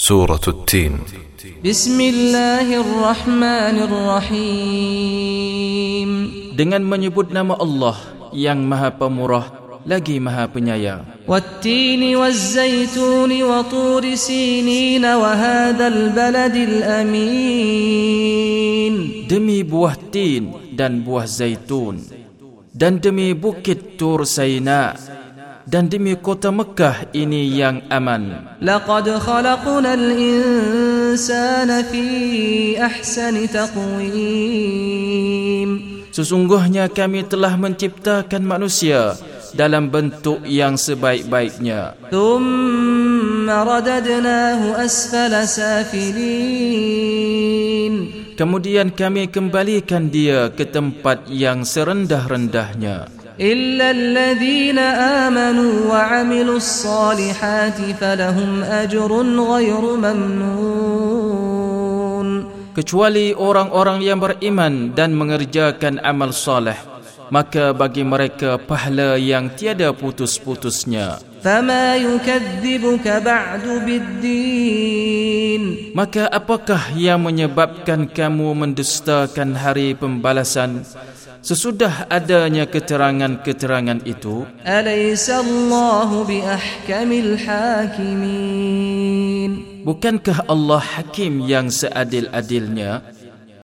سورة التين بسم الله الرحمن الرحيم dengan menyebut nama Allah yang Maha Pemurah lagi Maha Penyayang والتين والزيتون وطور سينين وهذا البلد الأمين demi buah tin dan buah zaitun dan demi bukit Tur Saina dan demi kota Mekah ini yang aman. Laqad khalaqnal insana fi ahsani taqwim. Sesungguhnya kami telah menciptakan manusia dalam bentuk yang sebaik-baiknya. Thumma radadnahu asfala safilin. Kemudian kami kembalikan dia ke tempat yang serendah-rendahnya. إلا الذين آمنوا وعملوا الصالحات فلهم أجر غير ممنون kecuali orang-orang yang beriman dan mengerjakan amal soleh maka bagi mereka pahala yang tiada putus-putusnya فما يكذبك بعد بالدين maka apakah yang menyebabkan kamu mendustakan hari pembalasan sesudah adanya keterangan-keterangan itu biahkamil hakimin. bukankah Allah hakim yang seadil-adilnya?